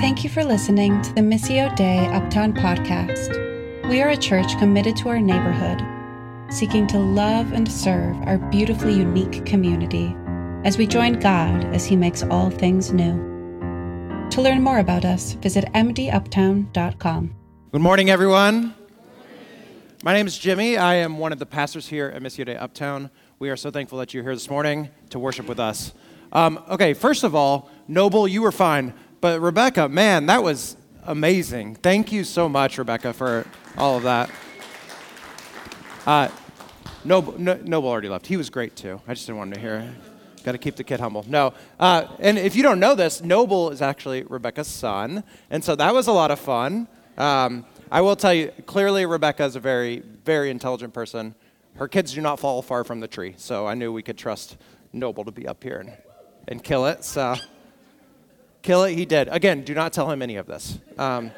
Thank you for listening to the Missio Dei Uptown podcast. We are a church committed to our neighborhood, seeking to love and serve our beautifully unique community as we join God as He makes all things new. To learn more about us, visit mduptown.com. Good morning, everyone. My name is Jimmy. I am one of the pastors here at Missio Dei Uptown. We are so thankful that you're here this morning to worship with us. Um, okay, first of all, Noble, you were fine. But Rebecca, man, that was amazing. Thank you so much, Rebecca, for all of that. Uh, Noble, Noble already left. He was great too. I just didn't want him to hear. Got to keep the kid humble. No. Uh, and if you don't know this, Noble is actually Rebecca's son. And so that was a lot of fun. Um, I will tell you, clearly, Rebecca is a very, very intelligent person. Her kids do not fall far from the tree. So I knew we could trust Noble to be up here and, and kill it. So. Kill it, he did. Again, do not tell him any of this. Um,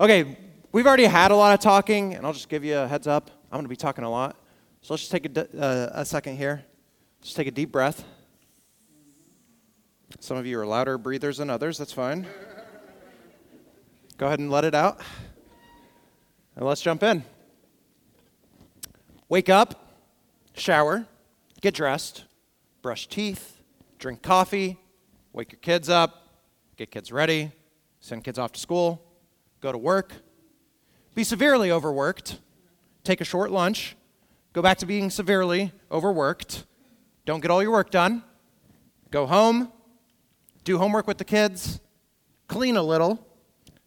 okay, we've already had a lot of talking, and I'll just give you a heads up. I'm going to be talking a lot. So let's just take a, uh, a second here. Just take a deep breath. Some of you are louder breathers than others. That's fine. Go ahead and let it out. And let's jump in. Wake up, shower, get dressed, brush teeth, drink coffee, wake your kids up, get kids ready, send kids off to school, go to work, be severely overworked, take a short lunch, go back to being severely overworked, don't get all your work done, go home, do homework with the kids, clean a little,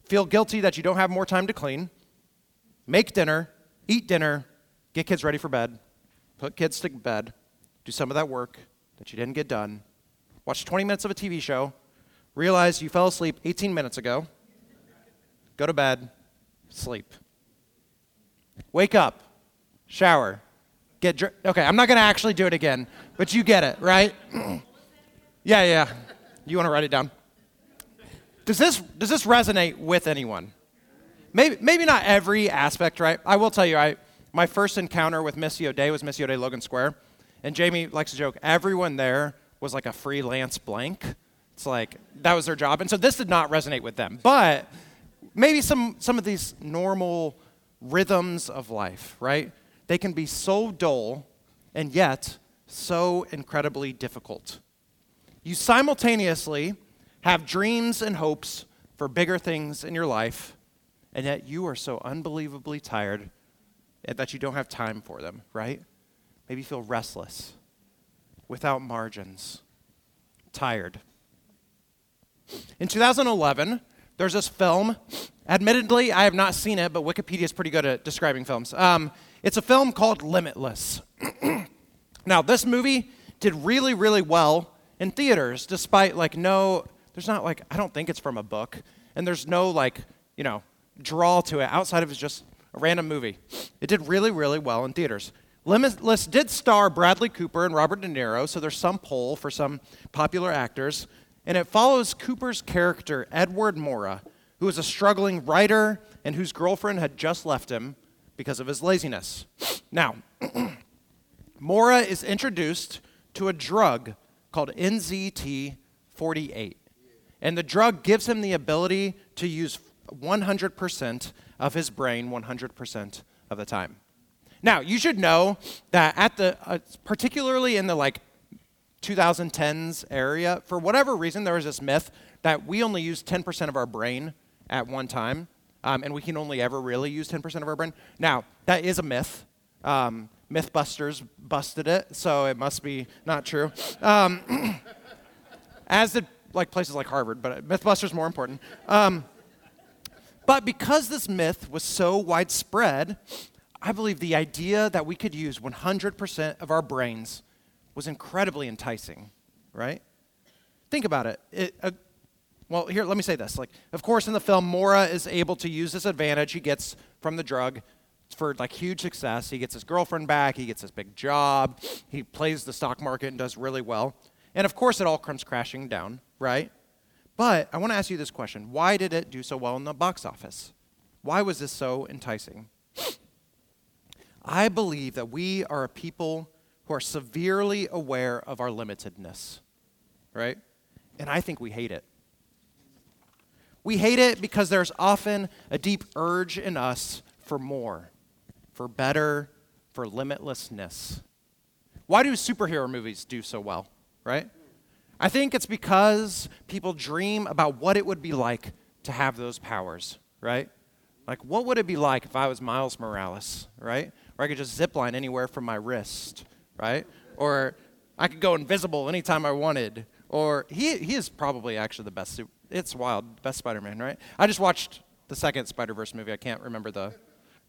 feel guilty that you don't have more time to clean, make dinner, eat dinner, get kids ready for bed, put kids to bed, do some of that work that you didn't get done, watch 20 minutes of a TV show, realize you fell asleep 18 minutes ago, go to bed, sleep. Wake up, shower, get dr- Okay, I'm not going to actually do it again, but you get it, right? yeah, yeah. You want to write it down? Does this does this resonate with anyone? Maybe maybe not every aspect, right? I will tell you, I my first encounter with Missio Dei was Missio Dei Logan Square, and Jamie likes to joke. Everyone there was like a freelance blank. It's like that was their job. And so this did not resonate with them. But maybe some, some of these normal rhythms of life, right? They can be so dull and yet so incredibly difficult. You simultaneously have dreams and hopes for bigger things in your life, and yet you are so unbelievably tired that you don't have time for them, right? Maybe you feel restless without margins, tired. In 2011, there's this film. Admittedly, I have not seen it, but Wikipedia is pretty good at describing films. Um, it's a film called Limitless. now, this movie did really, really well in theaters, despite like no, there's not like, I don't think it's from a book, and there's no like, you know, draw to it outside of it's just a random movie. It did really, really well in theaters. Limitless did star Bradley Cooper and Robert De Niro, so there's some pull for some popular actors. And it follows Cooper's character, Edward Morra, who is a struggling writer and whose girlfriend had just left him because of his laziness. Now, Morra is introduced to a drug called NZT 48. And the drug gives him the ability to use 100% of his brain 100% of the time. Now, you should know that at the, uh, particularly in the like 2010s area, for whatever reason, there was this myth that we only use 10% of our brain at one time, um, and we can only ever really use 10% of our brain. Now, that is a myth. Um, Mythbusters busted it, so it must be not true. Um, as did like places like Harvard, but Mythbusters more important. Um, but because this myth was so widespread, I believe the idea that we could use 100% of our brains was incredibly enticing, right? Think about it. it uh, well, here, let me say this. Like, of course, in the film, Morra is able to use this advantage he gets from the drug for like huge success. He gets his girlfriend back. He gets his big job. He plays the stock market and does really well. And of course, it all comes crashing down, right? But I want to ask you this question: Why did it do so well in the box office? Why was this so enticing? I believe that we are a people who are severely aware of our limitedness, right? And I think we hate it. We hate it because there's often a deep urge in us for more, for better, for limitlessness. Why do superhero movies do so well, right? I think it's because people dream about what it would be like to have those powers, right? Like, what would it be like if I was Miles Morales, right? Or I could just zip line anywhere from my wrist, right? Or I could go invisible anytime I wanted. Or he, he is probably actually the best. It's wild, best Spider Man, right? I just watched the second Spider Verse movie. I can't remember the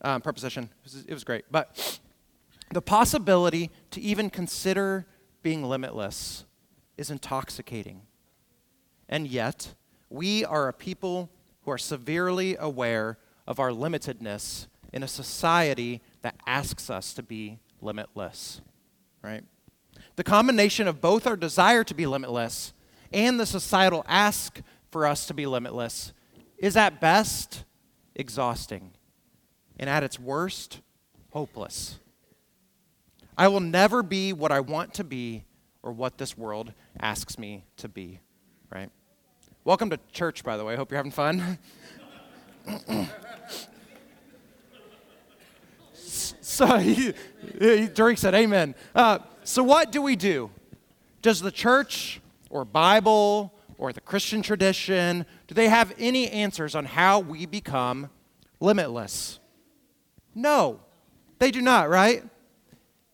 um, preposition. It was, it was great. But the possibility to even consider being limitless is intoxicating. And yet, we are a people who are severely aware of our limitedness in a society that asks us to be limitless, right? The combination of both our desire to be limitless and the societal ask for us to be limitless is at best exhausting and at its worst hopeless. I will never be what I want to be or what this world asks me to be, right? Welcome to church, by the way. Hope you're having fun. so he, he, Drake said, Amen. Uh, so, what do we do? Does the church or Bible or the Christian tradition, do they have any answers on how we become limitless? No, they do not, right?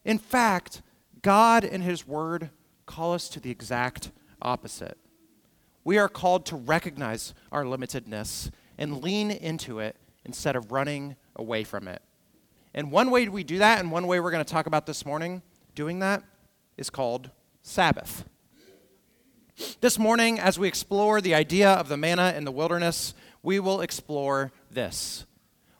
In fact, God and His Word call us to the exact opposite. We are called to recognize our limitedness and lean into it instead of running away from it. And one way we do that, and one way we're going to talk about this morning doing that, is called Sabbath. This morning, as we explore the idea of the manna in the wilderness, we will explore this.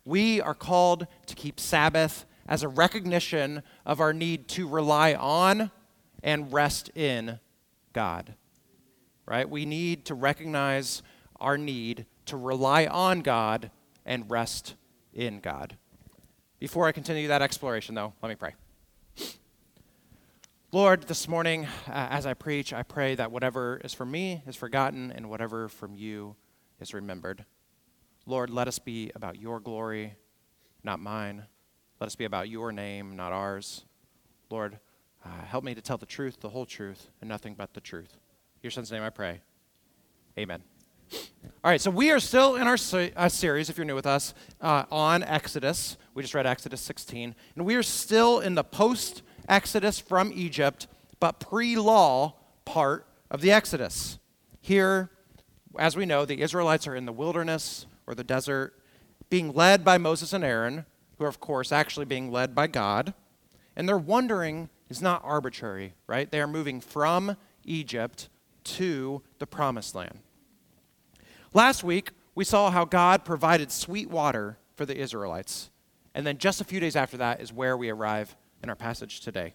We are called to keep Sabbath as a recognition of our need to rely on and rest in God. Right? We need to recognize our need to rely on God and rest in God. Before I continue that exploration, though, let me pray. Lord, this morning, uh, as I preach, I pray that whatever is from me is forgotten and whatever from you is remembered. Lord, let us be about your glory, not mine. Let us be about your name, not ours. Lord, uh, help me to tell the truth, the whole truth, and nothing but the truth. Your son's name I pray. Amen. All right, so we are still in our uh, series, if you're new with us, uh, on Exodus. We just read Exodus 16. And we are still in the post Exodus from Egypt, but pre law part of the Exodus. Here, as we know, the Israelites are in the wilderness or the desert, being led by Moses and Aaron, who are, of course, actually being led by God. And their wandering is not arbitrary, right? They are moving from Egypt to the promised land. Last week, we saw how God provided sweet water for the Israelites. And then just a few days after that is where we arrive in our passage today.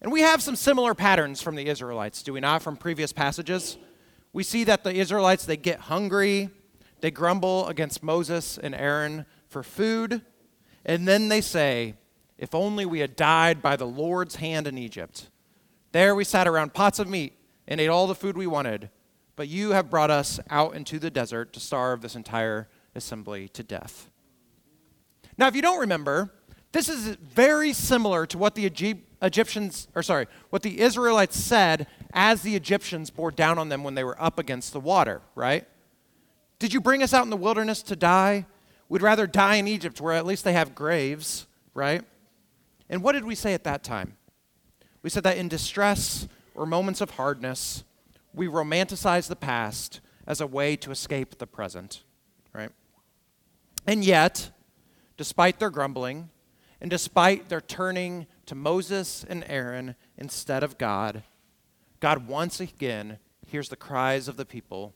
And we have some similar patterns from the Israelites, do we not, from previous passages? We see that the Israelites, they get hungry, they grumble against Moses and Aaron for food, and then they say, If only we had died by the Lord's hand in Egypt. There we sat around pots of meat and ate all the food we wanted, but you have brought us out into the desert to starve this entire assembly to death. Now, if you don't remember, this is very similar to what the Egyptians, or sorry, what the Israelites said as the Egyptians bore down on them when they were up against the water, right? Did you bring us out in the wilderness to die? We'd rather die in Egypt where at least they have graves, right? And what did we say at that time? We said that in distress or moments of hardness, we romanticize the past as a way to escape the present, right? And yet, despite their grumbling, and despite their turning to Moses and Aaron instead of God, God once again hears the cries of the people,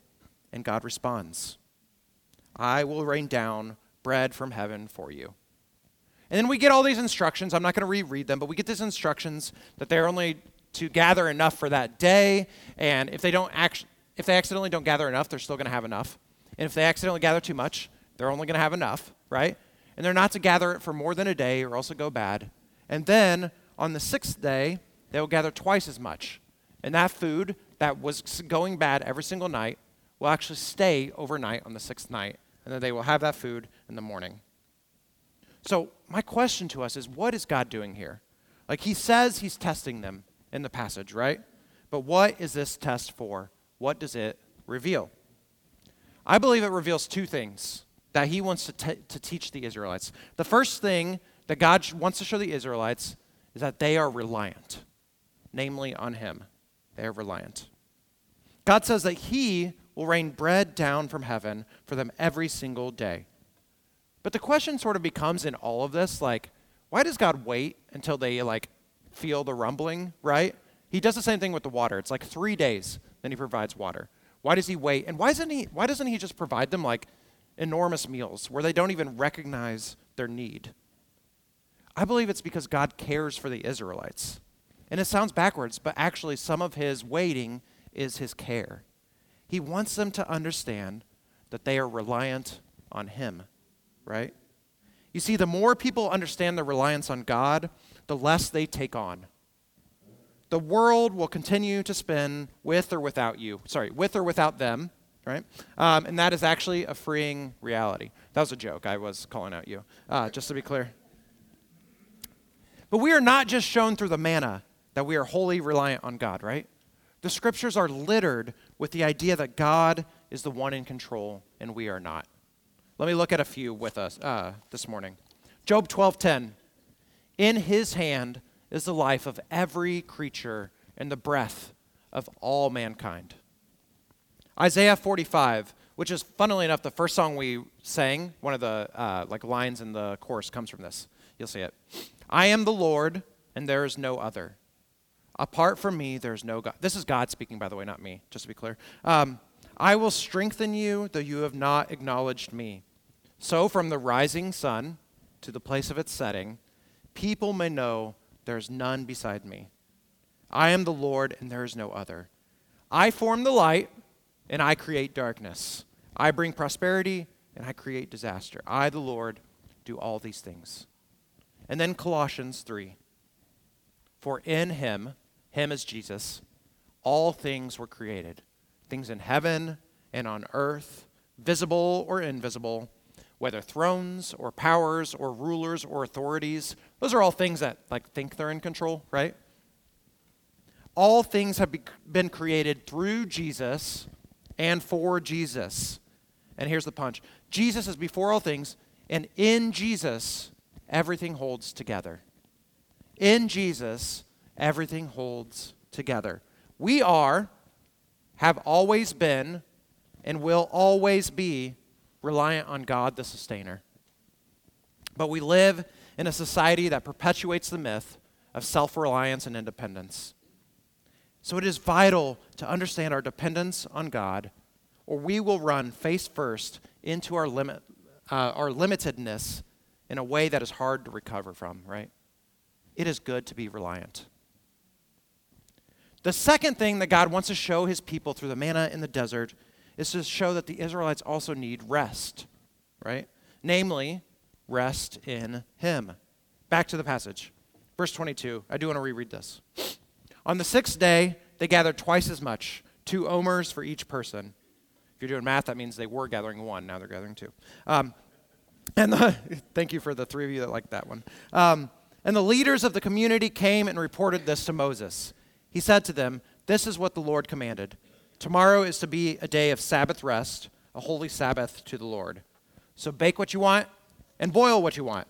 and God responds I will rain down bread from heaven for you. And then we get all these instructions. I'm not going to reread them, but we get these instructions that they're only to gather enough for that day. And if they don't act, if they accidentally don't gather enough, they're still going to have enough. And if they accidentally gather too much, they're only going to have enough, right? And they're not to gather it for more than a day or else it'll go bad. And then on the sixth day, they will gather twice as much. And that food that was going bad every single night will actually stay overnight on the sixth night, and then they will have that food in the morning. So, my question to us is what is God doing here? Like, he says he's testing them in the passage, right? But what is this test for? What does it reveal? I believe it reveals two things that he wants to, t- to teach the Israelites. The first thing that God wants to show the Israelites is that they are reliant, namely on him. They are reliant. God says that he will rain bread down from heaven for them every single day. But the question sort of becomes in all of this like, why does God wait until they like feel the rumbling, right? He does the same thing with the water. It's like three days, then he provides water. Why does he wait? And why doesn't he why doesn't he just provide them like enormous meals where they don't even recognize their need? I believe it's because God cares for the Israelites. And it sounds backwards, but actually some of his waiting is his care. He wants them to understand that they are reliant on him, right? You see, the more people understand their reliance on God, the less they take on. The world will continue to spin with or without you. Sorry, with or without them, right? Um, and that is actually a freeing reality. That was a joke. I was calling out you, uh, just to be clear. But we are not just shown through the manna that we are wholly reliant on God, right? The scriptures are littered with the idea that God is the one in control and we are not. Let me look at a few with us uh, this morning. Job 12:10. In his hand is the life of every creature and the breath of all mankind. Isaiah 45, which is funnily enough the first song we sang, one of the uh, like lines in the chorus comes from this. You'll see it. I am the Lord, and there is no other. Apart from me, there is no God. This is God speaking, by the way, not me, just to be clear. Um, I will strengthen you, though you have not acknowledged me. So, from the rising sun to the place of its setting, people may know there is none beside me. I am the Lord, and there is no other. I form the light, and I create darkness. I bring prosperity, and I create disaster. I, the Lord, do all these things. And then Colossians 3 For in him, him is Jesus, all things were created things in heaven and on earth, visible or invisible whether thrones or powers or rulers or authorities. Those are all things that like think they're in control, right? All things have be- been created through Jesus and for Jesus. And here's the punch. Jesus is before all things, and in Jesus everything holds together. In Jesus everything holds together. We are have always been and will always be reliant on God the sustainer. But we live in a society that perpetuates the myth of self reliance and independence. So it is vital to understand our dependence on God, or we will run face first into our, limit, uh, our limitedness in a way that is hard to recover from, right? It is good to be reliant. The second thing that God wants to show his people through the manna in the desert is to show that the Israelites also need rest, right? Namely, rest in Him. Back to the passage. Verse 22. I do want to reread this. On the sixth day, they gathered twice as much, two omers for each person. If you're doing math, that means they were gathering one. Now they're gathering two. Um, and the, thank you for the three of you that liked that one. Um, and the leaders of the community came and reported this to Moses. He said to them, This is what the Lord commanded. Tomorrow is to be a day of Sabbath rest, a holy Sabbath to the Lord. So bake what you want and boil what you want.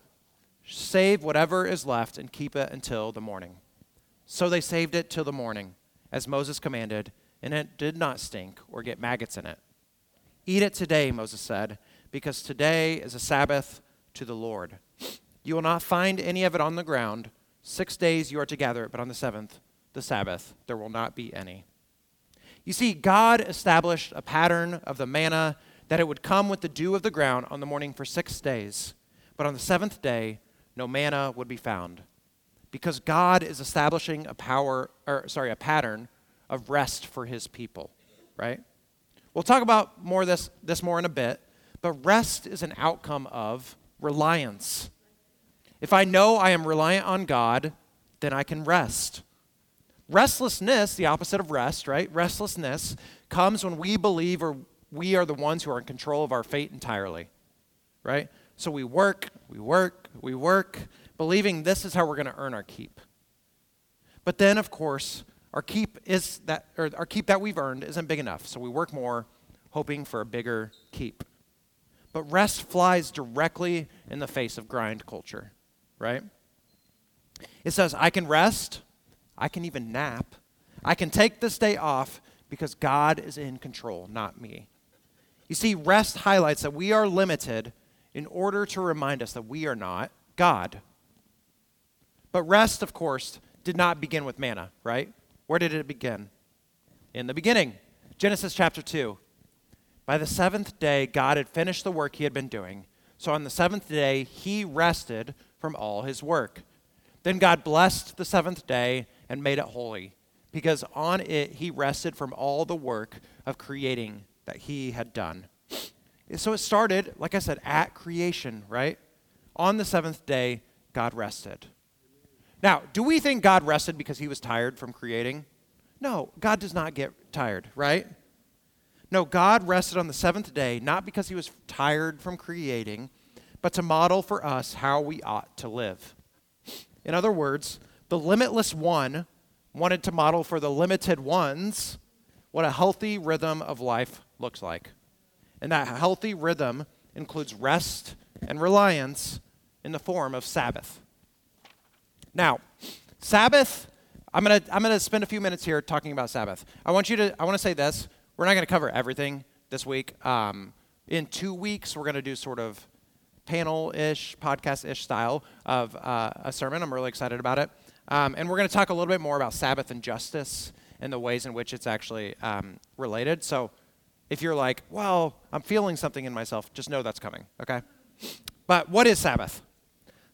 Save whatever is left and keep it until the morning. So they saved it till the morning, as Moses commanded, and it did not stink or get maggots in it. Eat it today, Moses said, because today is a Sabbath to the Lord. You will not find any of it on the ground. Six days you are to gather it, but on the seventh, the Sabbath, there will not be any. You see, God established a pattern of the manna that it would come with the dew of the ground on the morning for six days. But on the seventh day, no manna would be found. Because God is establishing a power, or sorry, a pattern of rest for his people, right? We'll talk about more this, this more in a bit, but rest is an outcome of reliance. If I know I am reliant on God, then I can rest. Restlessness, the opposite of rest, right? Restlessness comes when we believe or we are the ones who are in control of our fate entirely, right? So we work, we work, we work, believing this is how we're going to earn our keep. But then, of course, our keep is that, or our keep that we've earned isn't big enough. So we work more, hoping for a bigger keep. But rest flies directly in the face of grind culture, right? It says, I can rest, I can even nap, I can take this day off because God is in control, not me. You see, rest highlights that we are limited in order to remind us that we are not God. But rest, of course, did not begin with manna, right? Where did it begin? In the beginning. Genesis chapter 2. By the seventh day, God had finished the work he had been doing. So on the seventh day, he rested from all his work. Then God blessed the seventh day and made it holy, because on it he rested from all the work of creating that he had done. So it started, like I said, at creation, right? On the seventh day, God rested. Now, do we think God rested because he was tired from creating? No, God does not get tired, right? No, God rested on the seventh day, not because he was tired from creating, but to model for us how we ought to live. In other words, the limitless one wanted to model for the limited ones what a healthy rhythm of life looks like. And that healthy rhythm includes rest and reliance in the form of Sabbath. Now, Sabbath, I'm going to I'm going to spend a few minutes here talking about Sabbath. I want you to I want to say this. We're not going to cover everything this week. Um, in 2 weeks we're going to do sort of panel-ish, podcast-ish style of uh, a sermon. I'm really excited about it. Um, and we're going to talk a little bit more about Sabbath and justice and the ways in which it's actually um, related. So if you're like, well, I'm feeling something in myself, just know that's coming, okay? But what is Sabbath?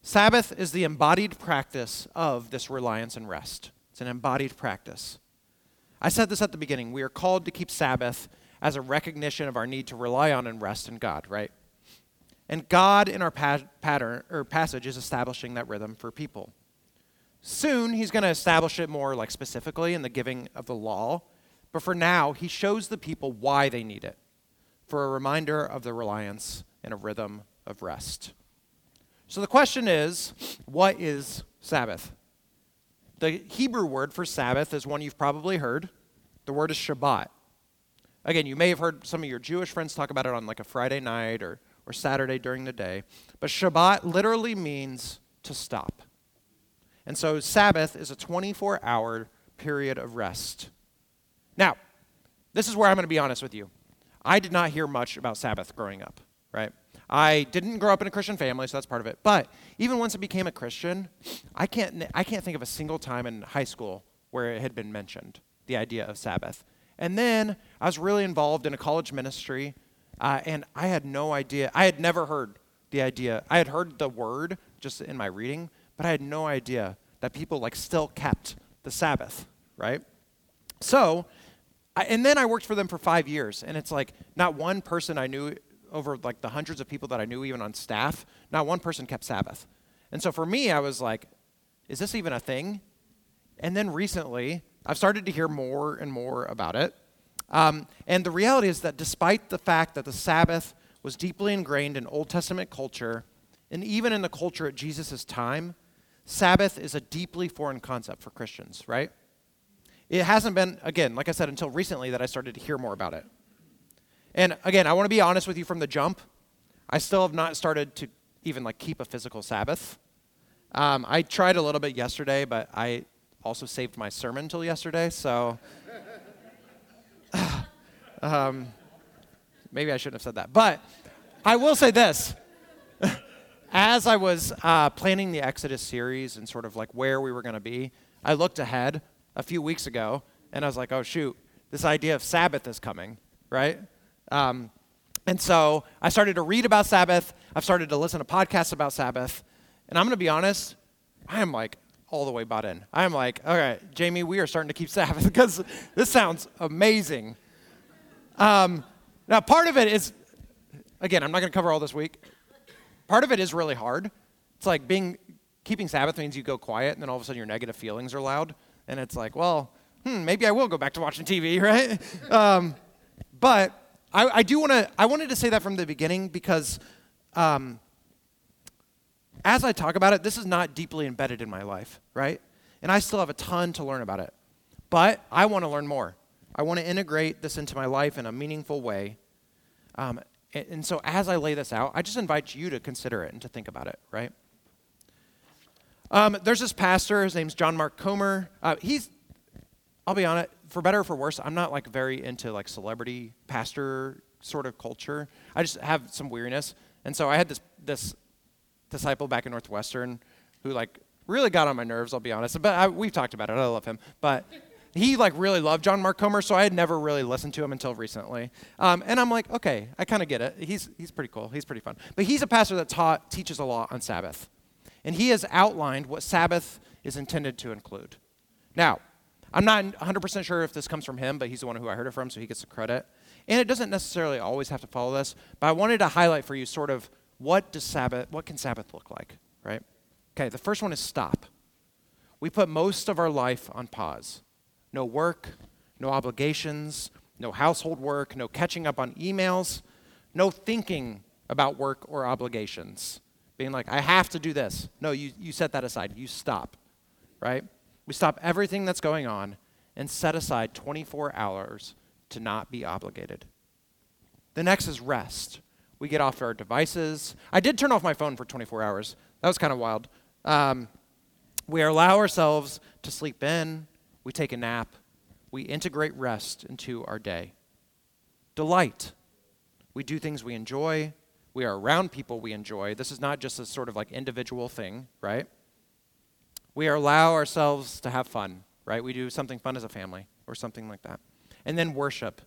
Sabbath is the embodied practice of this reliance and rest. It's an embodied practice. I said this at the beginning. We are called to keep Sabbath as a recognition of our need to rely on and rest in God, right? And God in our pa- pattern or passage is establishing that rhythm for people. Soon he's going to establish it more like specifically in the giving of the law, but for now he shows the people why they need it for a reminder of the reliance and a rhythm of rest. So the question is, what is Sabbath? The Hebrew word for Sabbath is one you've probably heard. The word is Shabbat. Again, you may have heard some of your Jewish friends talk about it on like a Friday night or, or Saturday during the day. But Shabbat literally means to stop. And so Sabbath is a 24 hour period of rest. Now, this is where I'm going to be honest with you. I did not hear much about Sabbath growing up, right? I didn't grow up in a Christian family, so that's part of it. But even once I became a Christian, I can't, I can't think of a single time in high school where it had been mentioned, the idea of Sabbath. And then I was really involved in a college ministry, uh, and I had no idea. I had never heard the idea. I had heard the word just in my reading, but I had no idea that people like still kept the Sabbath, right? So, I, and then I worked for them for five years, and it's like not one person I knew over like the hundreds of people that I knew even on staff, not one person kept Sabbath. And so for me, I was like, is this even a thing? And then recently, I've started to hear more and more about it. Um, and the reality is that despite the fact that the Sabbath was deeply ingrained in Old Testament culture, and even in the culture at Jesus' time, Sabbath is a deeply foreign concept for Christians, right? It hasn't been, again, like I said, until recently that I started to hear more about it. And again, I want to be honest with you from the jump. I still have not started to even like keep a physical Sabbath. Um, I tried a little bit yesterday, but I also saved my sermon till yesterday, so um, maybe I shouldn't have said that. But I will say this. As I was uh, planning the Exodus series and sort of like where we were going to be, I looked ahead a few weeks ago and I was like, oh, shoot, this idea of Sabbath is coming, right? Um, and so I started to read about Sabbath. I've started to listen to podcasts about Sabbath. And I'm going to be honest, I am like all the way bought in. I'm like, all right, Jamie, we are starting to keep Sabbath because this sounds amazing. Um, now, part of it is, again, I'm not going to cover all this week. Part of it is really hard. It's like being keeping Sabbath means you go quiet, and then all of a sudden your negative feelings are loud, and it's like, well, hmm, maybe I will go back to watching TV, right? um, but I, I do want to, I wanted to say that from the beginning because um, as I talk about it, this is not deeply embedded in my life, right? And I still have a ton to learn about it. But I want to learn more. I want to integrate this into my life in a meaningful way. Um, and, and so as I lay this out, I just invite you to consider it and to think about it, right? Um, there's this pastor, his name's John Mark Comer. Uh, he's, I'll be honest, for better or for worse, I'm not like very into like celebrity pastor sort of culture. I just have some weariness. And so I had this, this disciple back in Northwestern who like really got on my nerves, I'll be honest. But I, we've talked about it. I love him. But he like really loved John Mark Comer, so I had never really listened to him until recently. Um, and I'm like, okay, I kind of get it. He's, he's pretty cool. He's pretty fun. But he's a pastor that taught, teaches a lot on Sabbath. And he has outlined what Sabbath is intended to include. Now, I'm not 100% sure if this comes from him, but he's the one who I heard it from, so he gets the credit. And it doesn't necessarily always have to follow this, but I wanted to highlight for you sort of what does Sabbath, what can Sabbath look like, right? Okay, the first one is stop. We put most of our life on pause. No work, no obligations, no household work, no catching up on emails, no thinking about work or obligations. Being like, I have to do this. No, you, you set that aside. You stop, right? We stop everything that's going on and set aside 24 hours to not be obligated. The next is rest. We get off our devices. I did turn off my phone for 24 hours. That was kind of wild. Um, we allow ourselves to sleep in. We take a nap. We integrate rest into our day. Delight. We do things we enjoy. We are around people we enjoy. This is not just a sort of like individual thing, right? We allow ourselves to have fun, right? We do something fun as a family or something like that. And then worship.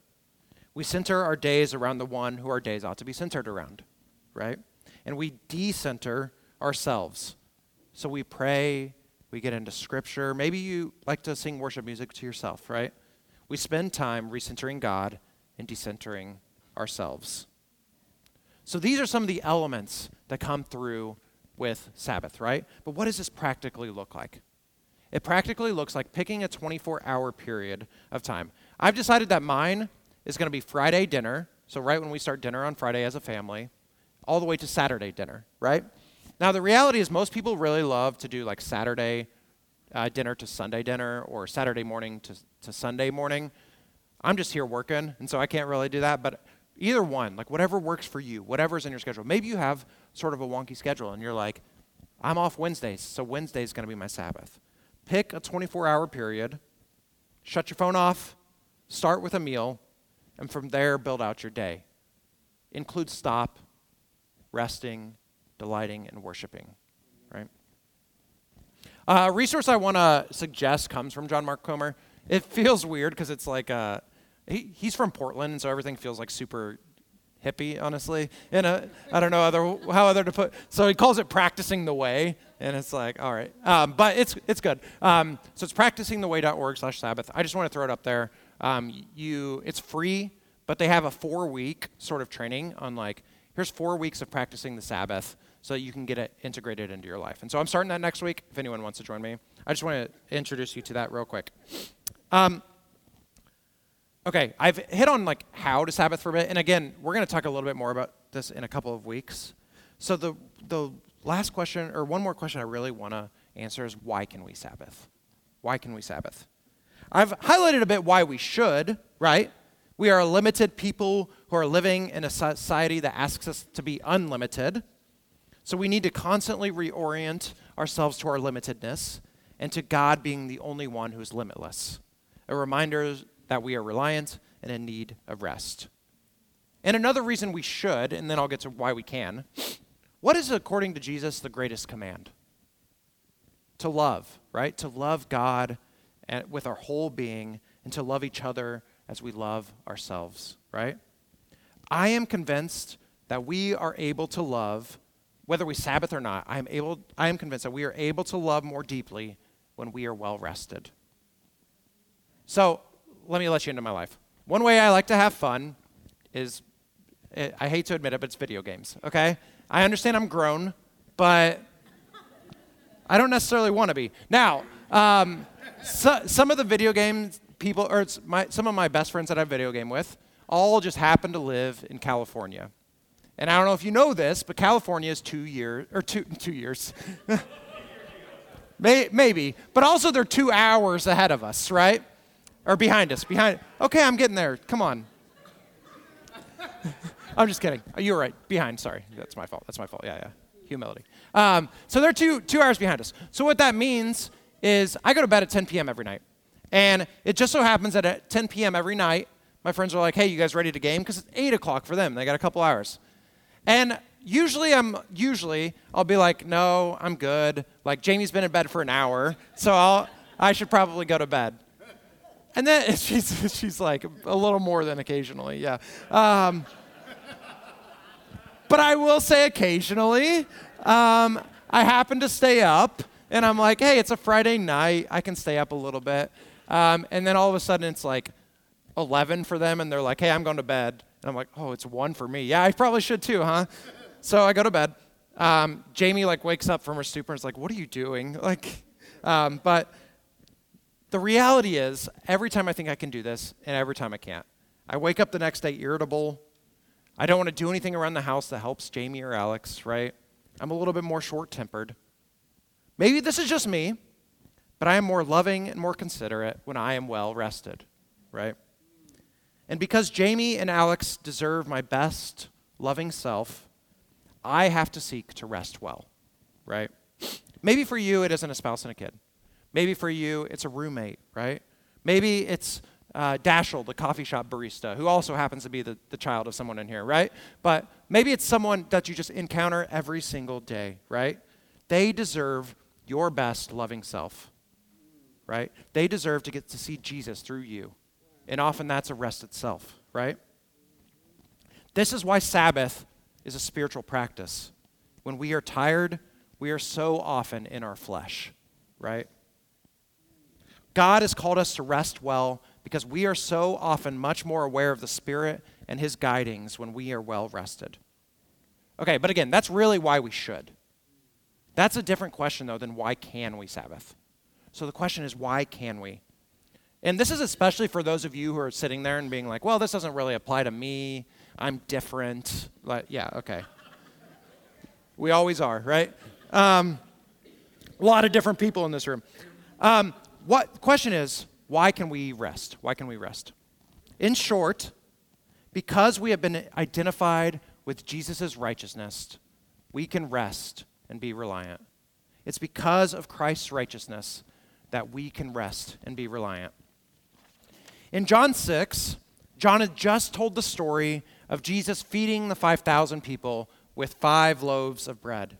We center our days around the one who our days ought to be centered around, right? And we decenter ourselves. So we pray, we get into scripture. Maybe you like to sing worship music to yourself, right? We spend time recentering God and decentering ourselves. So these are some of the elements that come through with Sabbath, right? But what does this practically look like? It practically looks like picking a 24 hour period of time. I've decided that mine is going to be Friday dinner, so right when we start dinner on Friday as a family, all the way to Saturday dinner, right? Now, the reality is, most people really love to do like Saturday uh, dinner to Sunday dinner or Saturday morning to, to Sunday morning. I'm just here working, and so I can't really do that, but either one, like whatever works for you, whatever's in your schedule. Maybe you have sort of a wonky schedule, and you're like, I'm off Wednesdays, so Wednesday is going to be my Sabbath. Pick a 24 hour period, shut your phone off, start with a meal, and from there build out your day. Include stop, resting, delighting, and worshiping, right? Uh, a resource I want to suggest comes from John Mark Comer. It feels weird because it's like uh, he, he's from Portland, and so everything feels like super hippie, honestly. And I don't know other how other to put. So he calls it practicing the way, and it's like, all right, um, but it's it's good. Um, so it's practicingtheway.org/sabbath. I just want to throw it up there. Um, you, it's free, but they have a four-week sort of training on like, here's four weeks of practicing the Sabbath, so that you can get it integrated into your life. And so I'm starting that next week. If anyone wants to join me, I just want to introduce you to that real quick. Um, Okay, I've hit on like how to Sabbath for a bit, and again, we're going to talk a little bit more about this in a couple of weeks. So the the last question, or one more question, I really want to answer is why can we Sabbath? Why can we Sabbath? I've highlighted a bit why we should, right? We are a limited people who are living in a society that asks us to be unlimited. So we need to constantly reorient ourselves to our limitedness and to God being the only one who is limitless. A reminder that we are reliant and in need of rest. And another reason we should, and then I'll get to why we can, what is, according to Jesus, the greatest command? To love, right? To love God with our whole being and to love each other as we love ourselves, right? I am convinced that we are able to love, whether we Sabbath or not, I am, able, I am convinced that we are able to love more deeply when we are well rested. So let me let you into my life. One way I like to have fun is, eh, I hate to admit it, but it's video games, okay? I understand I'm grown, but I don't necessarily want to be. Now, um, so, some of the video games people, or my, some of my best friends that I video game with, all just happen to live in California. And I don't know if you know this, but California is two years, or two, two years. May, maybe, but also they're two hours ahead of us, right? Or behind us, behind. Okay, I'm getting there. Come on. I'm just kidding. You were right. Behind. Sorry, that's my fault. That's my fault. Yeah, yeah. Humility. Um, so they're two two hours behind us. So what that means is I go to bed at 10 p.m. every night, and it just so happens that at 10 p.m. every night, my friends are like, "Hey, you guys ready to game?" Because it's eight o'clock for them. They got a couple hours, and usually I'm usually I'll be like, "No, I'm good." Like Jamie's been in bed for an hour, so I'll I should probably go to bed. And then she's she's like a little more than occasionally, yeah. Um, but I will say occasionally, um, I happen to stay up, and I'm like, hey, it's a Friday night. I can stay up a little bit. Um, and then all of a sudden, it's like 11 for them, and they're like, hey, I'm going to bed. And I'm like, oh, it's one for me. Yeah, I probably should too, huh? so I go to bed. Um, Jamie like wakes up from her stupor and is like, what are you doing? Like, um, but the reality is, every time I think I can do this, and every time I can't, I wake up the next day irritable, I don't want to do anything around the house that helps Jamie or Alex, right? I'm a little bit more short tempered. Maybe this is just me, but I am more loving and more considerate when I am well rested, right? And because Jamie and Alex deserve my best loving self, I have to seek to rest well, right? Maybe for you, it isn't a spouse and a kid. Maybe for you, it's a roommate, right? Maybe it's uh, Dashel, the coffee shop barista, who also happens to be the, the child of someone in here, right? But maybe it's someone that you just encounter every single day, right? They deserve your best loving self, right? They deserve to get to see Jesus through you. And often that's a rest itself, right? This is why Sabbath is a spiritual practice. When we are tired, we are so often in our flesh, right? God has called us to rest well because we are so often much more aware of the Spirit and His guidings when we are well rested. Okay, but again, that's really why we should. That's a different question, though, than why can we Sabbath? So the question is, why can we? And this is especially for those of you who are sitting there and being like, well, this doesn't really apply to me. I'm different. Like, yeah, okay. we always are, right? Um, a lot of different people in this room. Um, what question is, why can we rest? Why can we rest? In short, because we have been identified with Jesus' righteousness, we can rest and be reliant. It's because of Christ's righteousness that we can rest and be reliant. In John 6, John had just told the story of Jesus feeding the 5,000 people with five loaves of bread.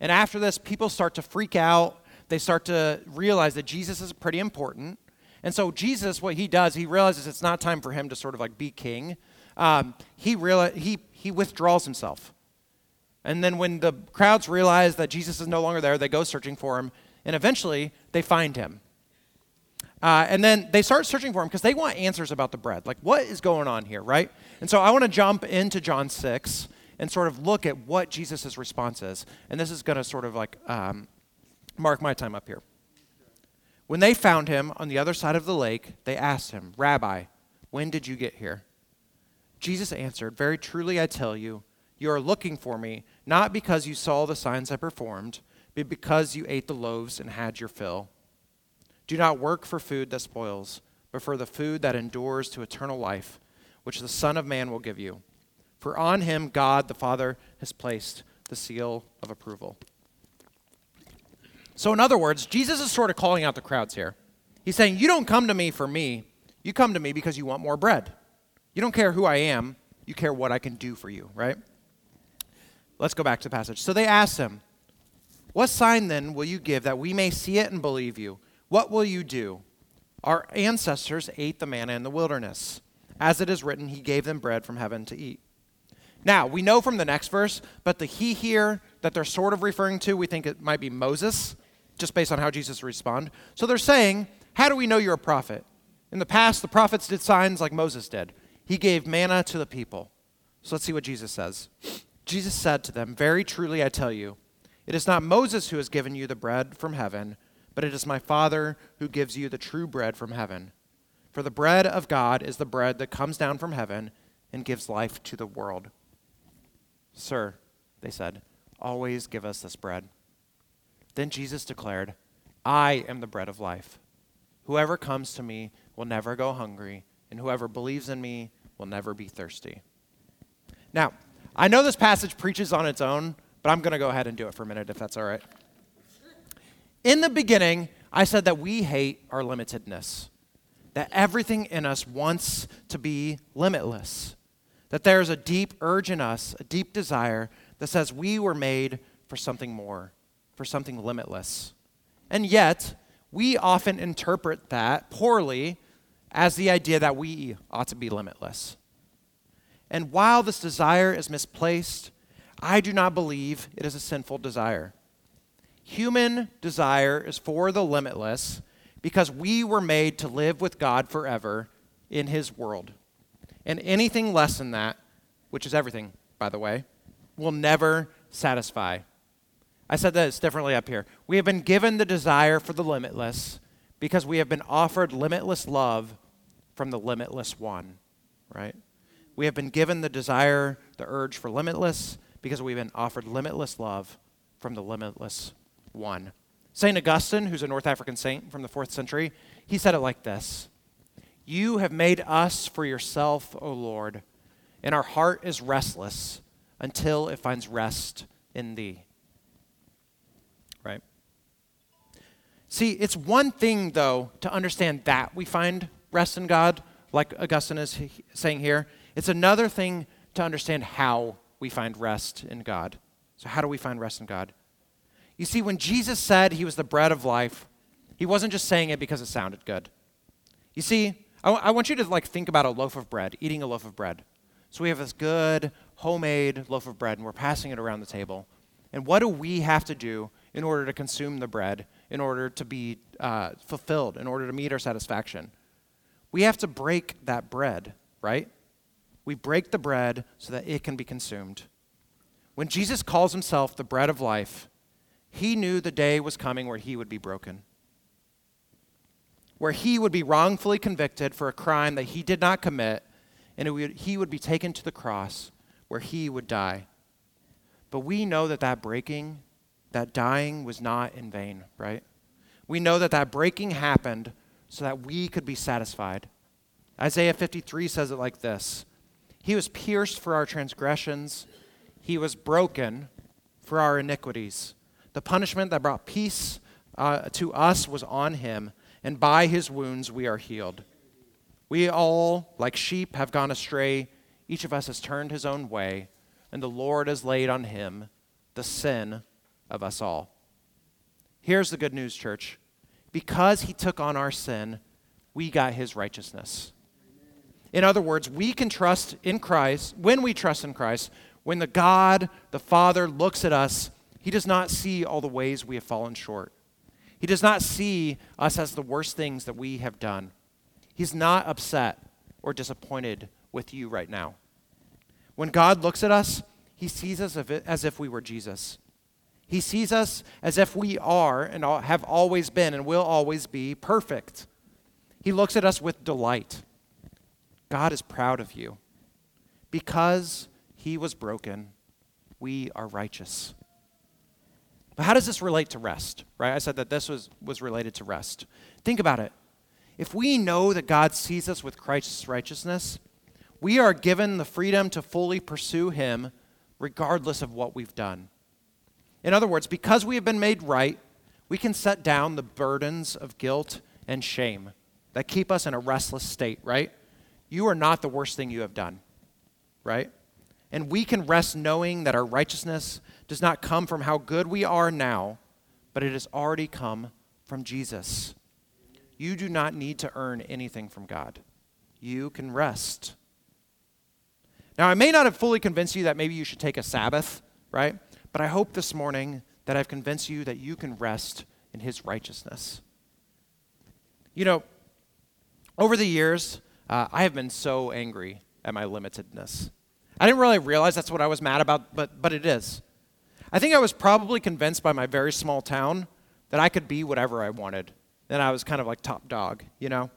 And after this, people start to freak out. They start to realize that Jesus is pretty important. And so Jesus, what he does, he realizes it's not time for him to sort of like be king. Um, he, reali- he, he withdraws himself. And then when the crowds realize that Jesus is no longer there, they go searching for him, and eventually they find him. Uh, and then they start searching for him because they want answers about the bread. Like, what is going on here, right? And so I want to jump into John 6 and sort of look at what Jesus' response is. And this is going to sort of like um, mark my time up here. When they found him on the other side of the lake, they asked him, Rabbi, when did you get here? Jesus answered, Very truly I tell you, you are looking for me, not because you saw the signs I performed, but because you ate the loaves and had your fill. Do not work for food that spoils, but for the food that endures to eternal life, which the Son of Man will give you. For on him God the Father has placed the seal of approval. So, in other words, Jesus is sort of calling out the crowds here. He's saying, You don't come to me for me. You come to me because you want more bread. You don't care who I am, you care what I can do for you, right? Let's go back to the passage. So they asked him, What sign then will you give that we may see it and believe you? What will you do? Our ancestors ate the manna in the wilderness. As it is written, He gave them bread from heaven to eat. Now, we know from the next verse, but the he here that they're sort of referring to, we think it might be Moses just based on how Jesus responded. So they're saying, How do we know you're a prophet? In the past, the prophets did signs like Moses did. He gave manna to the people. So let's see what Jesus says. Jesus said to them, Very truly I tell you, it is not Moses who has given you the bread from heaven, but it is my Father who gives you the true bread from heaven. For the bread of God is the bread that comes down from heaven and gives life to the world. Sir, they said, always give us this bread. Then Jesus declared, I am the bread of life. Whoever comes to me will never go hungry, and whoever believes in me will never be thirsty. Now, I know this passage preaches on its own, but I'm going to go ahead and do it for a minute if that's all right. In the beginning, I said that we hate our limitedness, that everything in us wants to be limitless, that there's a deep urge in us, a deep desire that says we were made for something more, for something limitless. And yet, we often interpret that poorly as the idea that we ought to be limitless. And while this desire is misplaced, I do not believe it is a sinful desire. Human desire is for the limitless because we were made to live with God forever in His world. And anything less than that, which is everything, by the way, will never satisfy. I said this differently up here. We have been given the desire for the limitless because we have been offered limitless love from the limitless one, right? We have been given the desire, the urge for limitless because we've been offered limitless love from the limitless one. St. Augustine, who's a North African saint from the fourth century, he said it like this You have made us for yourself, O Lord, and our heart is restless until it finds rest in thee. Right? See, it's one thing, though, to understand that we find rest in God, like Augustine is saying here. It's another thing to understand how we find rest in God. So, how do we find rest in God? You see, when Jesus said he was the bread of life, he wasn't just saying it because it sounded good. You see, I, w- I want you to like think about a loaf of bread, eating a loaf of bread. So we have this good homemade loaf of bread, and we're passing it around the table. And what do we have to do in order to consume the bread, in order to be uh, fulfilled, in order to meet our satisfaction? We have to break that bread, right? We break the bread so that it can be consumed. When Jesus calls himself the bread of life, he knew the day was coming where he would be broken, where he would be wrongfully convicted for a crime that he did not commit, and would, he would be taken to the cross where he would die. But we know that that breaking, that dying was not in vain, right? We know that that breaking happened so that we could be satisfied. Isaiah 53 says it like this He was pierced for our transgressions, He was broken for our iniquities. The punishment that brought peace uh, to us was on Him, and by His wounds we are healed. We all, like sheep, have gone astray. Each of us has turned his own way, and the Lord has laid on him the sin of us all. Here's the good news, church. Because he took on our sin, we got his righteousness. In other words, we can trust in Christ. When we trust in Christ, when the God, the Father, looks at us, he does not see all the ways we have fallen short. He does not see us as the worst things that we have done. He's not upset or disappointed with you right now. When God looks at us, he sees us as if we were Jesus. He sees us as if we are and have always been and will always be perfect. He looks at us with delight. God is proud of you. Because he was broken, we are righteous. But how does this relate to rest? Right? I said that this was, was related to rest. Think about it. If we know that God sees us with Christ's righteousness, we are given the freedom to fully pursue Him regardless of what we've done. In other words, because we have been made right, we can set down the burdens of guilt and shame that keep us in a restless state, right? You are not the worst thing you have done, right? And we can rest knowing that our righteousness does not come from how good we are now, but it has already come from Jesus. You do not need to earn anything from God. You can rest. Now, I may not have fully convinced you that maybe you should take a Sabbath, right? But I hope this morning that I've convinced you that you can rest in His righteousness. You know, over the years, uh, I have been so angry at my limitedness. I didn't really realize that's what I was mad about, but, but it is. I think I was probably convinced by my very small town that I could be whatever I wanted and I was kind of like top dog, you know?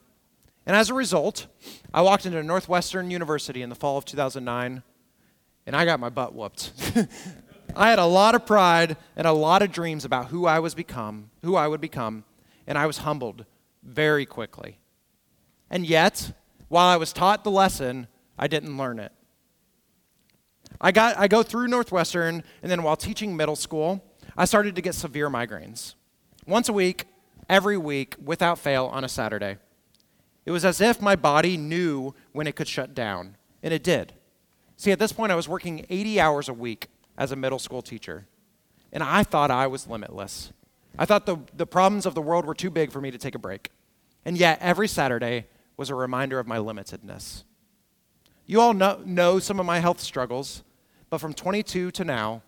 And as a result, I walked into Northwestern University in the fall of 2009, and I got my butt whooped. I had a lot of pride and a lot of dreams about who I was become, who I would become, and I was humbled very quickly. And yet, while I was taught the lesson, I didn't learn it. I, got, I go through Northwestern, and then while teaching middle school, I started to get severe migraines. Once a week, every week, without fail, on a Saturday. It was as if my body knew when it could shut down, and it did. See, at this point, I was working 80 hours a week as a middle school teacher, and I thought I was limitless. I thought the, the problems of the world were too big for me to take a break. And yet, every Saturday was a reminder of my limitedness. You all know, know some of my health struggles, but from 22 to now,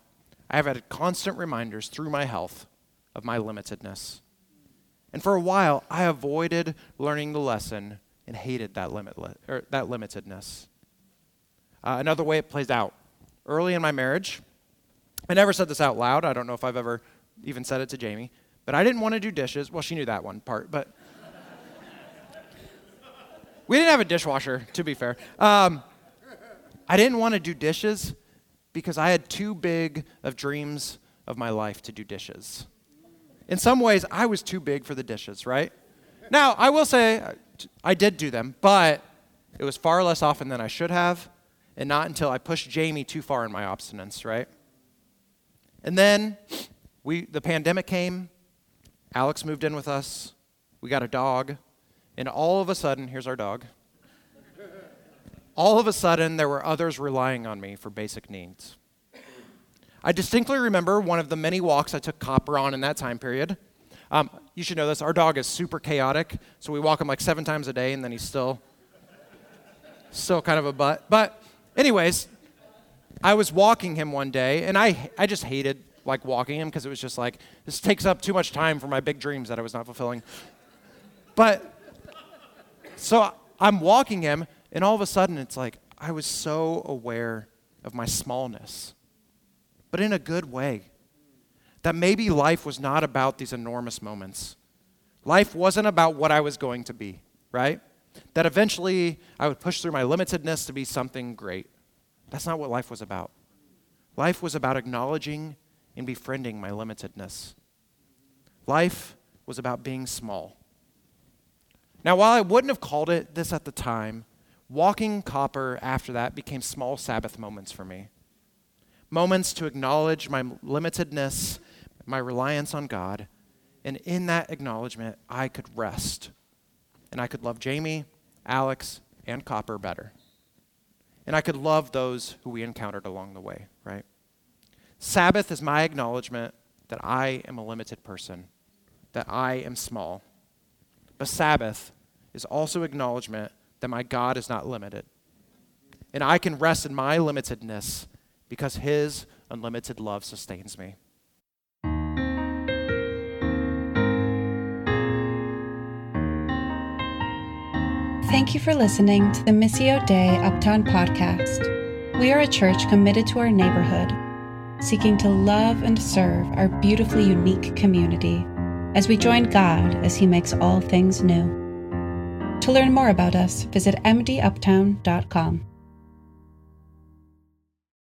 I have had constant reminders through my health of my limitedness. And for a while, I avoided learning the lesson and hated that, limitless, or that limitedness. Uh, another way it plays out early in my marriage, I never said this out loud. I don't know if I've ever even said it to Jamie, but I didn't want to do dishes. Well, she knew that one part, but we didn't have a dishwasher, to be fair. Um, I didn't want to do dishes because I had too big of dreams of my life to do dishes. In some ways, I was too big for the dishes, right? Now, I will say I did do them, but it was far less often than I should have, and not until I pushed Jamie too far in my obstinance, right? And then we, the pandemic came, Alex moved in with us, we got a dog, and all of a sudden, here's our dog. All of a sudden, there were others relying on me for basic needs. I distinctly remember one of the many walks I took Copper on in that time period. Um, you should know this. Our dog is super chaotic, so we walk him like seven times a day, and then he's still, still kind of a butt. But, anyways, I was walking him one day, and I, I just hated like walking him because it was just like this takes up too much time for my big dreams that I was not fulfilling. But so I'm walking him, and all of a sudden it's like I was so aware of my smallness, but in a good way. That maybe life was not about these enormous moments. Life wasn't about what I was going to be, right? That eventually I would push through my limitedness to be something great. That's not what life was about. Life was about acknowledging and befriending my limitedness. Life was about being small. Now, while I wouldn't have called it this at the time, walking copper after that became small Sabbath moments for me. Moments to acknowledge my limitedness, my reliance on God, and in that acknowledgement, I could rest. And I could love Jamie, Alex, and Copper better. And I could love those who we encountered along the way, right? Sabbath is my acknowledgement that I am a limited person, that I am small. But Sabbath is also acknowledgement that my God is not limited. And I can rest in my limitedness because his unlimited love sustains me. Thank you for listening to the Missio Dei Uptown podcast. We are a church committed to our neighborhood seeking to love and serve our beautifully unique community as we join God as He makes all things new. To learn more about us, visit mduptown.com.